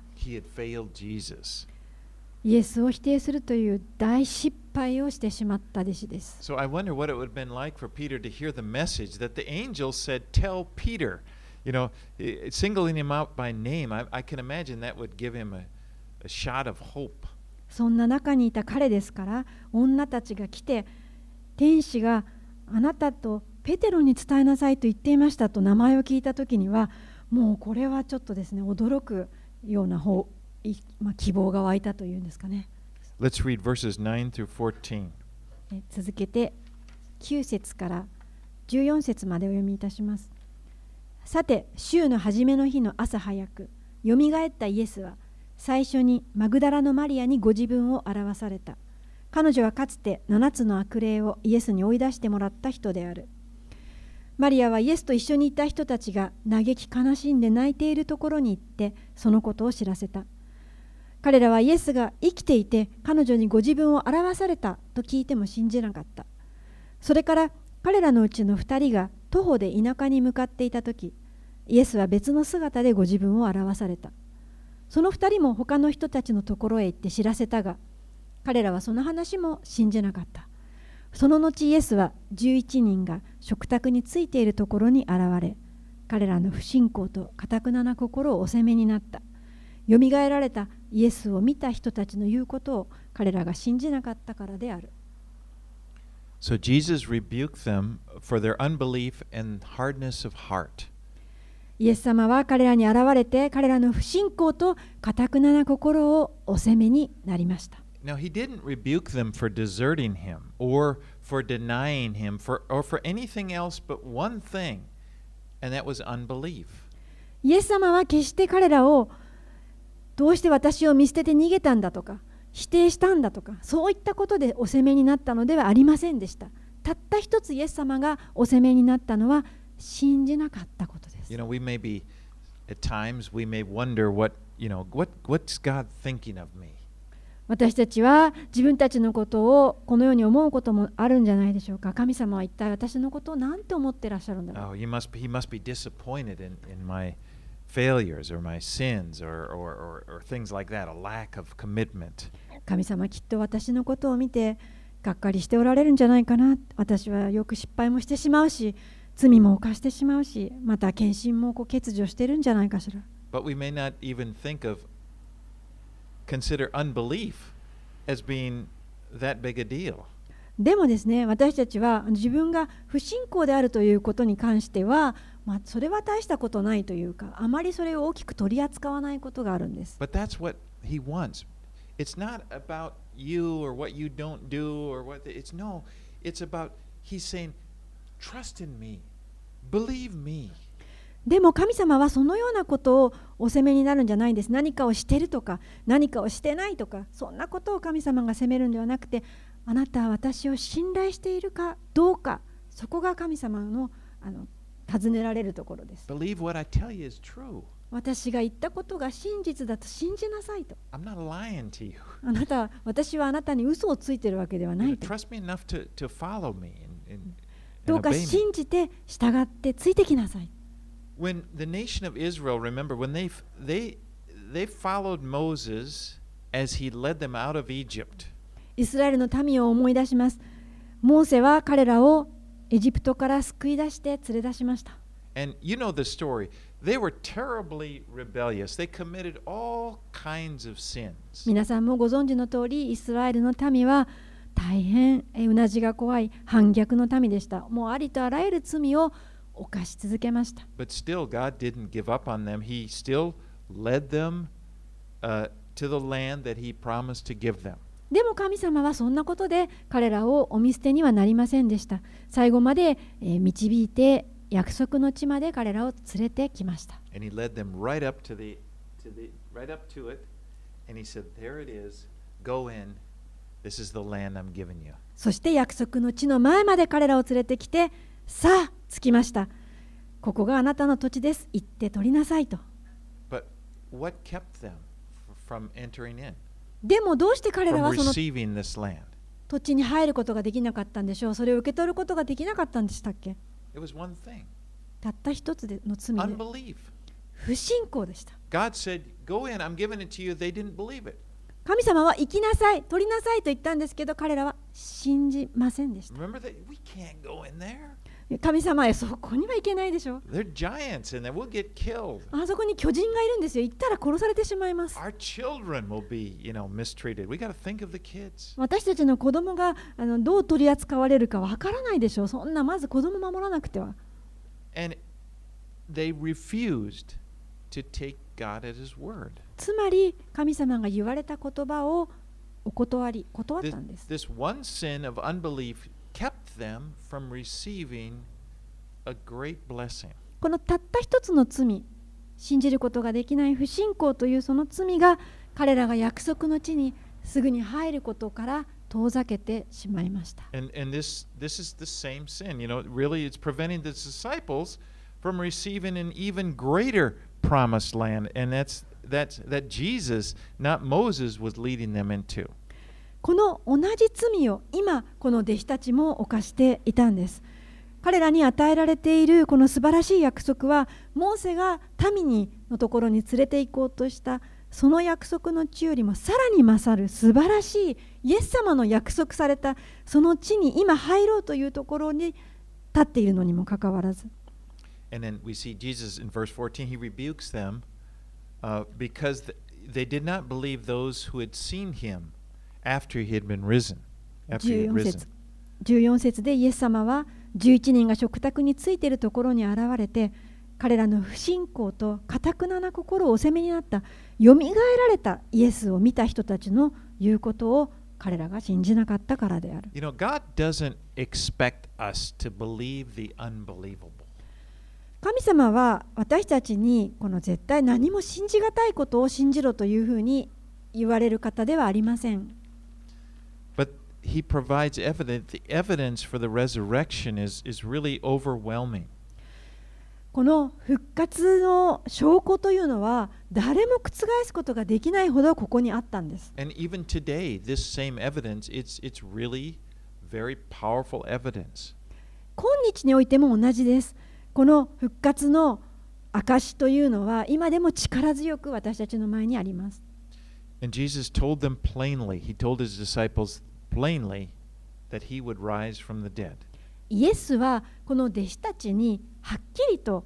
イエスを否定するという大失敗をしてしまった弟子です。So I wonder what it would have been like for Peter to hear the message that the angel said, Tell Peter. You know, singling him out by name, I, I can imagine that would give him a, a shot of hope. そんな中にいた彼ですから女たちが来て天使があなたとペテロに伝えなさいと言っていましたと名前を聞いた時にはもうこれはちょっとですね驚くような方、いまあ、希望が湧いたというんですかね。Let's read verses 9 through 14. え続けて9節から14節までお読みいたします。さて週の初めの日の朝早くよみがえったイエスは最初にマグダラのマリアにご自分を表された。彼女はかつて7つの悪霊をイエスに追い出してもらった人であるマリアはイエスと一緒にいた人たちが嘆き悲しんで泣いているところに行ってそのことを知らせた。彼らはイエスが生きていて彼女にご自分を表されたと聞いても信じなかった。それから彼らのうちの2人が徒歩で田舎に向かっていた時イエスは別の姿でご自分を表された。その2人も他の人たちのところへ行って知らせたが彼らはその話も信じなかった。その後イエスは11人が食卓についているところに現れ彼らの不信仰と堅なな心をお責めになった。よみがえられたイエスを見た人たちの言うことを彼らが信じなかったからである。So Jesus rebuked them for their unbelief and hardness of heart. イエス様は彼らに現れて彼らの不信仰と堅なな心をお責めになりました。Now, he didn't rebuke them for deserting him or for denying him for, or for anything else but one thing, and that was unbelief. イエス様は決して彼らをどうして私を見捨てて逃げたんだとか否定したんだとかそういったことでお責めになったのではありませんでしたたった一つイエス様がお責めになったのは信じなかったことです You know, we may be, at times, we may wonder what, you know, what, what's God thinking of me? 私たちは自分たちのことをこのように思うこともあるんじゃないでしょうか。神様は一体私のことを何て思ってらっしゃるんだろう。Oh, he must be, he must be disappointed in, in my failures or my sins or, or, or, or things like that, a lack of commitment. 神様きっと私のことを見てがっかりしておられるんじゃないかな。私はよく失敗もしてしまうし罪も犯してしまうしまた献身もこう欠如してるんじゃないかしら。But we may not even think of, consider unbelief as being that big a deal. でもですね私たちは自分が不信仰であるということに関しては、まあ、それは大したことないというかあまりそれを大きく取り扱わないことがあるんです But that's what he wants. It's not about you or what you don't do or what it's no, it's about he's saying, trust in me, believe me. でも神様はそのようなことをお責めになるんじゃないんです何かをしてるとか何かをしてないとかそんなことを神様が責めるんではなくてあなたは私を信頼しているかどうかそこが神様のあの尋ねられるところです.私が言ったことが真実だと信じなさいと I'm not lying to you. あなたは私はあなたに嘘をついてるわけではないと どうか.信じて従ってついてきなさい When the nation of Israel, remember, when they they they followed Moses as he led them out of Egypt. イスラエルの民を思い出しますモーセは彼らをエジプトから救い出して連れ出しました And you know the story. They were terribly rebellious. They committed all kinds of sins. 皆さんもご存知の通りイスラエルの民は大変えうなじが怖い反逆の民でしたもうありとあらゆる罪を犯し続けました。でも神様はそんなことで彼らをお見捨てにはなりませんでした。最後まで導いて約束の地まで彼らを連れてきました。そして約束の地の前まで彼らを連れてきて、さあ、着きました。ここがあなたの土地です。行って取りなさいと。でもどうして彼らはその土地に入ることができなかったんでしょうそれを受け取ることができなかったんでしたっけ？たった一つの罪で不信仰でした。神様は行きなさい、取りなさいと言ったんですけど彼らは信じませんでした。神様へそこにはいけないでしょ。あそこに巨人がいるんですよ。行ったら殺されてしまいます。私たちの子供があのどう取り扱われるか分からないでしょ。そんなまず子供守らなくては。つまり神様が言われた言葉をお断り、断ったんです。Kept them from receiving a great blessing. このたった一つの罪信じることができない不信仰というその罪が彼らが約束の地にすぐに入ることから遠ざけてしまいました And, and this, this is the same sin. You know, really, it's preventing the disciples from receiving an even greater promised land. And that's, that's that Jesus, not Moses, was leading them into. この同じ罪を今この弟子たちも犯していたんです。彼らに与えられているこの素晴らしい約束はモーセが民にのところに連れて行こうとしたその約束の地よりもさらに勝る素晴らしいイエス様の約束されたその地に今入ろうというところに立っているのにもかかわらず。And then we see Jesus in verse 14, he rebukes them uh, because th- they did not believe those who had seen him. After he had been risen. After he had 14 risen. 節14節でイエス様は11人が食卓についているところに現れて彼らの不信仰と堅くなな心をお責めになったよみがえられたイエスを見た人たちの言うことを彼らが信じなかったからである You know, God doesn't expect us to believe the unbelievable. 神様は私たちにこの絶対何も信じがたいことを信じろというふうに言われる方ではありません he provides evidence. The evidence for the resurrection is, is really overwhelming. この復活の証拠というのは誰も覆すことができないほどここにあったんです And even today, this same evidence, it's, it's really very powerful evidence. 今日においても同じです。この復活の証というのは今でも力強く私たちの前にあります。And Jesus told them plainly, he told his disciples plainly that he would rise from the dead. イエスはこの弟子たちにはっきりと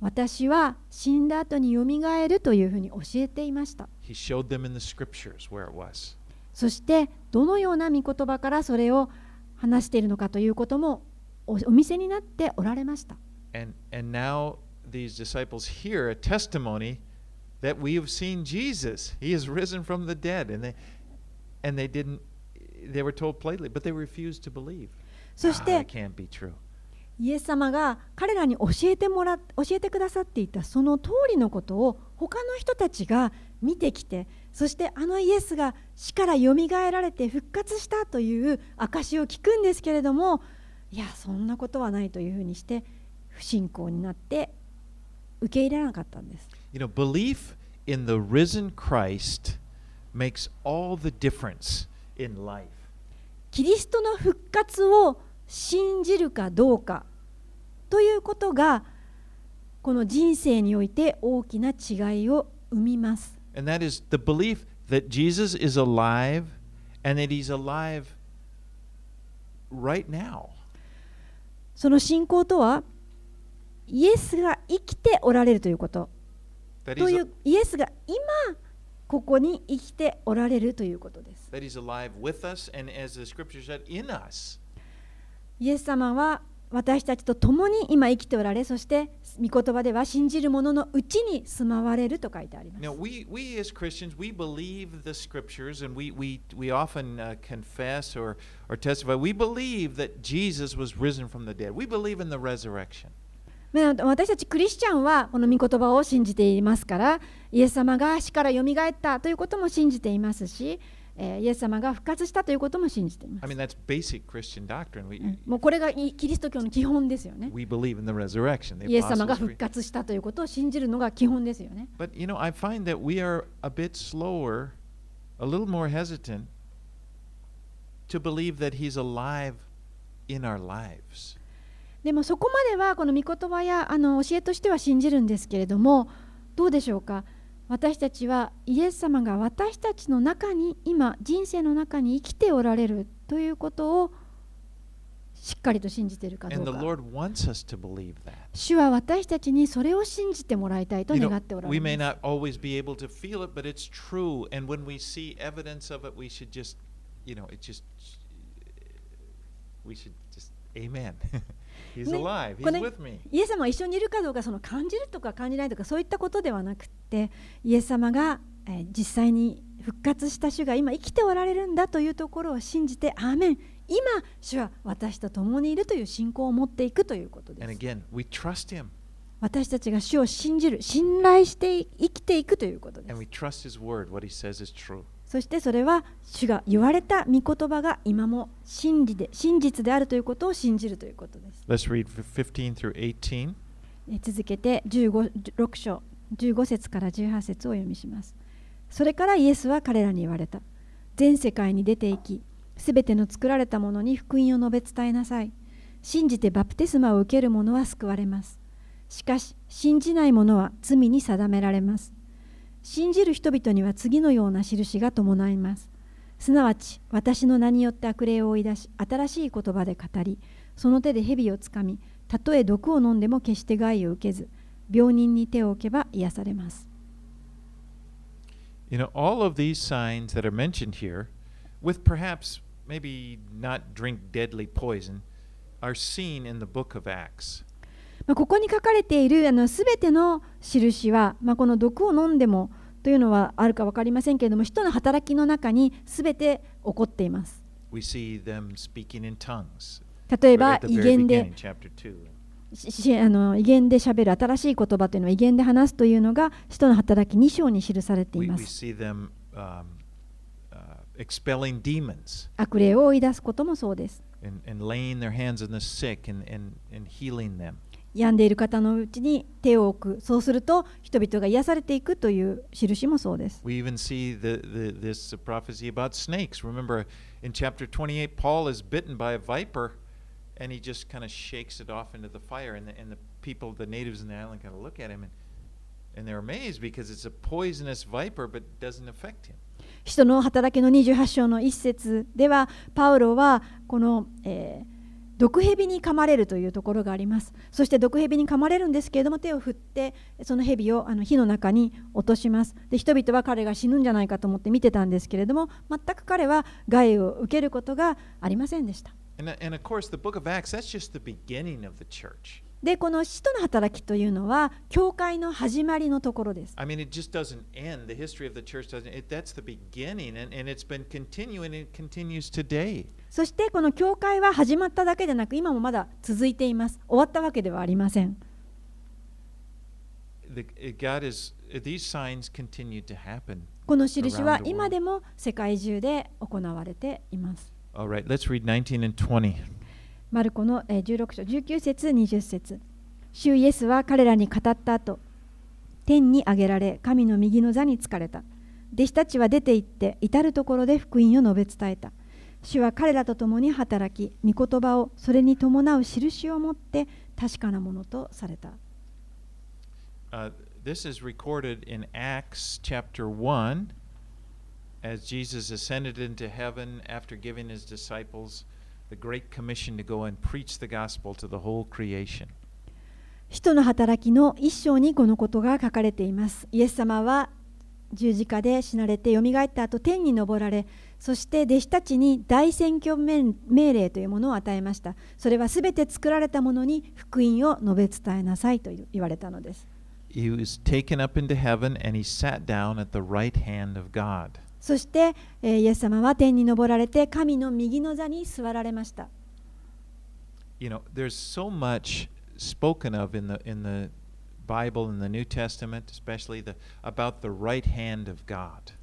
私は死んだ後によみがえるというふうに教えていました。He showed them in the scriptures where it was. そしてどのような御言葉からそれを話しているのかということもおお見せになっておられました。And, and now these disciples hear a testimony that we have seen Jesus. He is risen from the dead. And they, and they didn't, they were told plainly, but they refused to believe. そし Ah, て can't be true. イエス様が彼らに教えてもら教えてくださっていたその通りのことを他の人たちが見てきてそしてあのイエスが死からよみがえられて復活したという証を聞くんですけれどもいやそんなことはないというふうにして不信仰になって受け入れなかったんです。You know, belief in the risen Christ makes all the difference キリストの復活を信じるかどうかということがこの人生において大きな違いを生みます。And that is the belief that その信仰とは、イエスが生きておられるということ。という、イエスが今、ここに生きておられるということです that He's alive with us, and as the scripture said, in us. イエス様は私たちと共に今生きておられそして御言葉では信じる者のうちに住まわれると書いてあります Now, we, we as Christians, we believe the scriptures and we, we, we often uh, confess or, or testify. We believe that Jesus was risen from the dead. We believe in the resurrection. まあ私たちクリスチャンはこの御言葉を信じていますからイエス様が死からよみがえったということも信じていますし、えーイエス様が復活したということも信じていま I す mean, that's basic Christian doctrine. We, うんもうこれがいキリスト教の基本ですよね we believe in the resurrection. The イエス様が復活したということを信じるのが基本ですよね But you know, I find that we are a bit slower, a little more hesitant to believe that He's alive in our lives. でもそこまではこの御言葉やあの教えとしては信じるんですけれどもどうでしょうか？私たちはイエス様が私たちの中に今人生の中に生きておられるということをしっかりと信じているかどうか。主は私たちにそれを信じてもらいたいと願っておられます。You know, He's ね alive. He's これ with me. イエス様が一緒にいるかどうかその感じるとか感じないとかそういったことではなくってイエス様が、えー実際に復活した主が今生きておられるんだというところを信じてアーメン。今主は私と共にいるという信仰を持っていくということです。Again, 私たちが主を信じる信頼して生きていくということですそしてそれは主が言われた御言葉が今も真理で真実であるということを信じるということです。Let's read 15 through 18. えー続けて15 6章15節から18節をお読みします。それからイエスは彼らに言われた。全世界に出て行きすべての作られたものに福音を述べ伝えなさい。信じてバプテスマを受ける者は救われます。しかし信じない者は罪に定められます信じる人々には次のような印が伴いますすなわち私の名によって悪霊を追い出し新しい言葉で語りその手で蛇をつかみたとえ毒を飲んでも決して害を受けず病人に手を置けば癒されます You know, all of these signs that are mentioned here, with perhaps maybe not drink deadly poison, are seen in the book of Acts. まあ、ここに書かれているすべての印は、まあ、この毒を飲んでもというのはあるかわかりませんけれども、人の働きの中にすべて起こっています。We see them speaking in tongues. 例えば、威厳で。あの威厳でしゃべる新しい言葉というのは威厳で話すというのが人の働き2章に記されています。悪霊を追い出すこともそうです。病んでいる方のうちに手を置くそうすると人々が癒されていくという印もそうです We even see the, the, this prophecy about snakes. Remember, in chapter 28, Paul is bitten by a viper and he just kind of shakes it off into the fire. And the, and the people, the natives in the island, kind of look at him and, and they're amazed because it's a poisonous viper but doesn't affect him. 人の働きの28章の一節ではパウロはこの、えー毒蛇に噛まれるというところがあります。そして毒蛇に噛まれるんですけれども手を振ってその蛇をあの火の中に落とします。で人々は彼が死ぬんじゃないかと思って見てたんですけれども全く彼は害を受けることがありませんでした。And, and of course, the book of Acts, that's just the beginning of the church. でこの使徒の働きというのは教会の始まりのところです I mean, it just doesn't end. The history of the church doesn't. It, that's the beginning, and, and it's been continuing. and continues today. そしてこの教会は始まっただけでなく今もまだ続いています終わったわけではありません The, God is. These signs continue to happen. この印は.今でも世界中で行われています。All right, let's read 19 and 20. マルコの16章19節20節。主イエスは彼らに語った後天に上げられ神の右の座に疲れた。弟子たちは出て行って至る所で福音を述べ伝えた。主は彼らと共に働き御言葉をそれに伴う印を持って確かなものとされた。Uh, this is recorded in Acts chapter 1 as Jesus ascended into heaven after giving his disciples the Great Commission to go and preach the gospel to the whole creation. 使徒の働きの一章にこのことが書かれています。イエス様は十字架で死なれてよみがえった後天に昇られそして弟子たちに大宣教命令というものを与えましたそれはすべて作られたものに福音を述べ伝えなさいと言われたのです He was taken up into heaven and he sat down at the right hand of God. そして、えーイエス様は天に昇られて神の右の座に座られました You know, there's so much spoken of in the in the Bible in the New Testament, especially the about the right hand of God.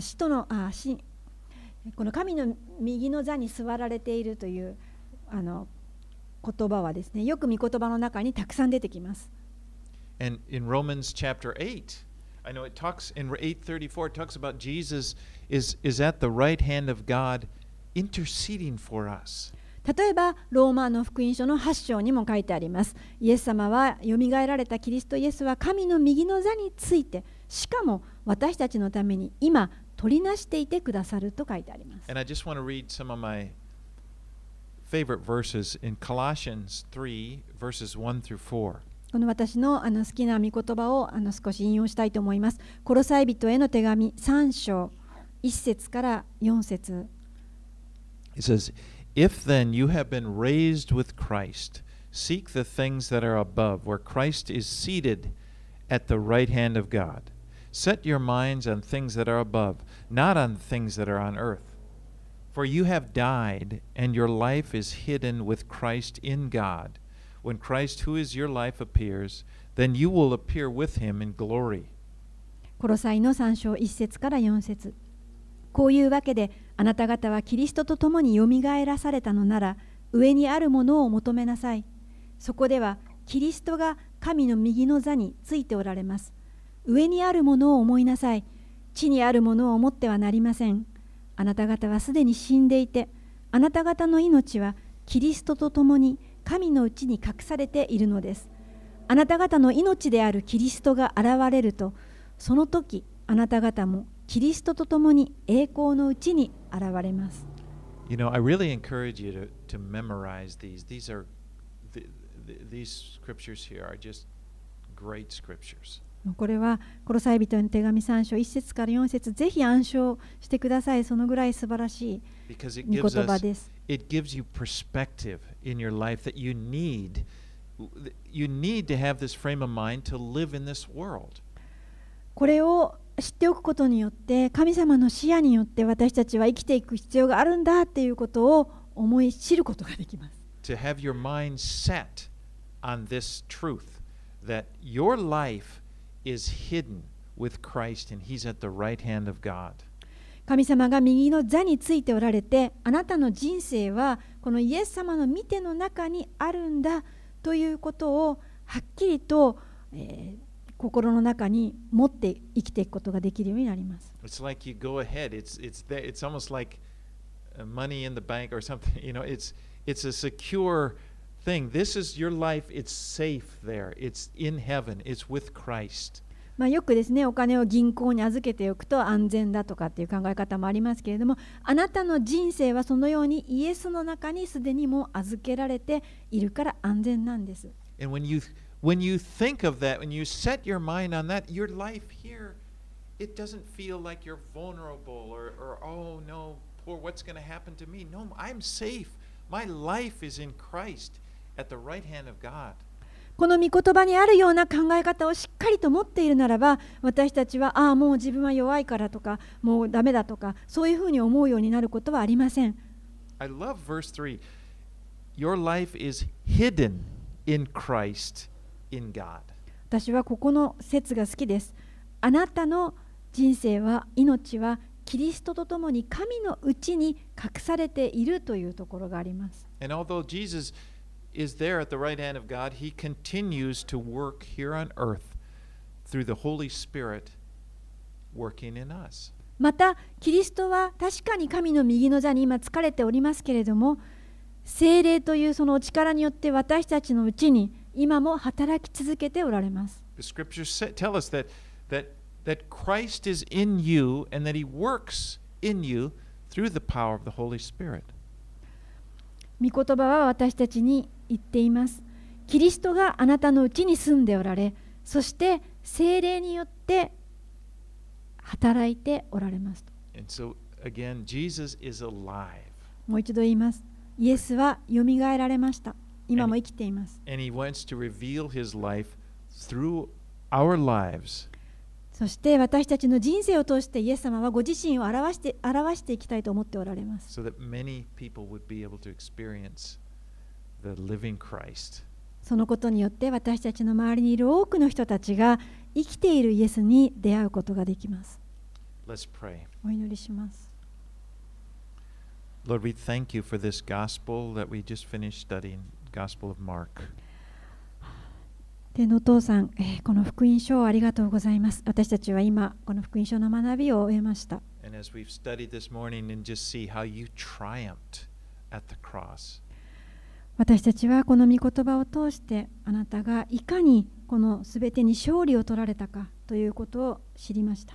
使徒のあしこの神の右の座に座られているというあの言葉はですねよく御言葉の中にたくさん出てきます。And in Romans chapter 8, I know it talks in 834 it talks about Jesus is is at the right hand of God interceding for us. 例えばローマの福音書の8章にも書いてあります。イエス様はよみがえられたキリストイエスは神の右の座についてしかも私たちのために今取りなしていてくださると書いてあります。And I just want to read some of my favorite verses in Colossians 3 verses 1 through 4. この私のあの好きな御言葉をあの少し引用したいと思います。コロサイ人への手紙3章1節から4節 It says, If then you have been raised with Christ, seek the things that are above, where Christ is seated at the right hand of God. Set your minds on things that are above, not on things that are on earth. For you have died, and your life is hidden with Christ in God. When Christ, who is your life, appears, then you will appear with him in glory. コロサイの3章1節から4節。こういうわけであなた方はキリストと共によみがえらされたのなら上にあるものを求めなさい。そこではキリストが神の右の座についておられます。上にあるものを思いなさい。地にあるものを思ってはなりません。あなた方はすでに死んでいてあなた方の命はキリストと共に神のうちに隠されているのですあなた方の命であるキリストが現れるとその時あなた方もキリストと共に栄光のうちに現れます。You know, I really encourage you to, to memorize these. These are the, the, these scriptures here are just great scriptures. これはコロサイビトの手紙3章1節から4節ぜひ暗唱してください。そのぐらい素晴らしい言葉です。これを知っておくことによって神様の視野によって私たちは生きていく必要があるんだっていうことを思い知ることができます。Is hidden with Christ and he's at the right hand of God. 神様が右の座についておられてあなたの人生はこのイエス様の見ての中にあるんだということをはっきりと、えー心の中に持って生きていくことができるようになります。It's like you go ahead. It's it's there. It's almost like uh, money in the bank or something. You know, it's it's a secure thing. あよくですね、お金を銀行に預けておくと安全だとかっていう考え方もありますけれども、あなたの人生はそのようにイエスの中にすでにもう預けられているから安全なんです。At the right hand of God. この御言葉にあるような考え方をしっかりと持っているならば私たちはああもう自分は弱いからとかもうダメだとかそういうふうに思うようになることはありません I love verse 3. Your life is hidden in Christ in God. 私はここの説が好きですあなたの人生は命はキリストとともに神のうちに隠されているというところがあります And although Jesus is there at the right hand of God, he continues to work here on earth through the Holy Spirit working in us. またキリストは確かに神の右の座に今疲れておりますけれども精霊というそのお力によって私たちのうちに今も働き続けておられます The scriptures say, tell us that, that, that Christ is in you and that he works in you through the power of the Holy Spirit. 御言葉は私たちに言っていますキリストがあなたのうちに住んでおられそして精霊によって働いておられますと。And so, again, Jesus is alive. もう一度言います。イエスはよみがえられました。今も生きています。And lives そして私たちの人生を通してイエス様はご自身を表して表していきたいと思っておられます。so そのことによって私たちの周りにいる多くの人たちが生きているイエスに出会うことができます。S お祈りします。Lord, we thank you for this gospel that we just finished studying, Gospel of Mark. 天のお父さん、この福音書をありがとうございます。私たちは今、この福音書の学びを終えました。私たちはこの御言葉を通してあなたがいかにこの全てに勝利を取られたかということを知りました。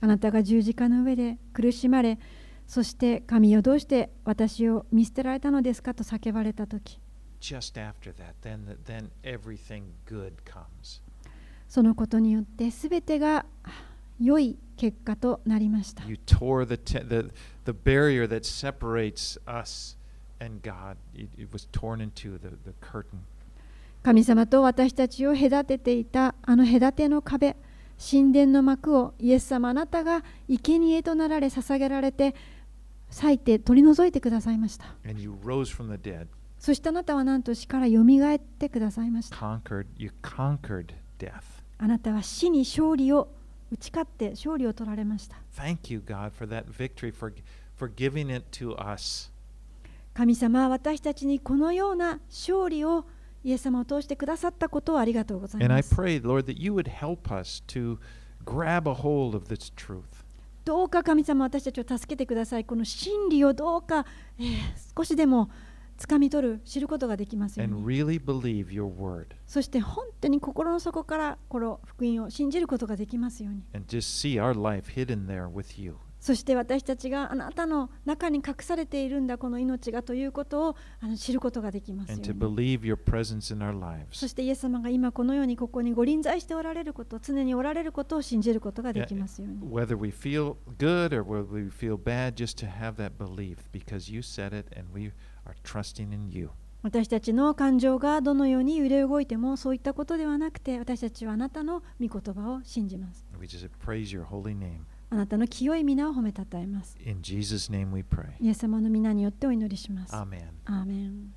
あなたが十字架の上で苦しまれ、そして神をどうして私を見捨てられたのですかと叫ばれたとき。そのことによって全てが。良い結果となりました。神様と私たちを隔てていたあの隔ての壁、神殿の幕をイエス様あなたが生贄となられ捧げられて、裂いて取り除いてくださいました。そしてあなたはなんと死からよみがえってくださいました。あなたは死に勝利を打ち勝って勝利を取られました Thank you, God, for that victory, for, for giving it to us. 神様は私たちにこのような勝利をイエス様を通してくださったことをありがとうござい And I ます pray, Lord, that you would help us to grab a hold of this truth. どうか神様私たちを助けてください。この真理をどうか、えー少しでもつみ取る知ることができますように、そして本当に心の底からこの福音を信じることができますように。そして私たちがあなたの中に隠されているんだこの命がということをあの知ることができますように。そして、イエス様が今このようにここにご臨在しておられること、常におられることを信じることができますように。Yeah, are trusting in you. 私たちの感情がどのように揺れ動いてもそういったことではなくて私たちはあなたの御言葉を信じます。We just praise your holy name. あなたの清い皆を褒めたたえます。イエス様の皆によってお祈りします。Amen. アーメン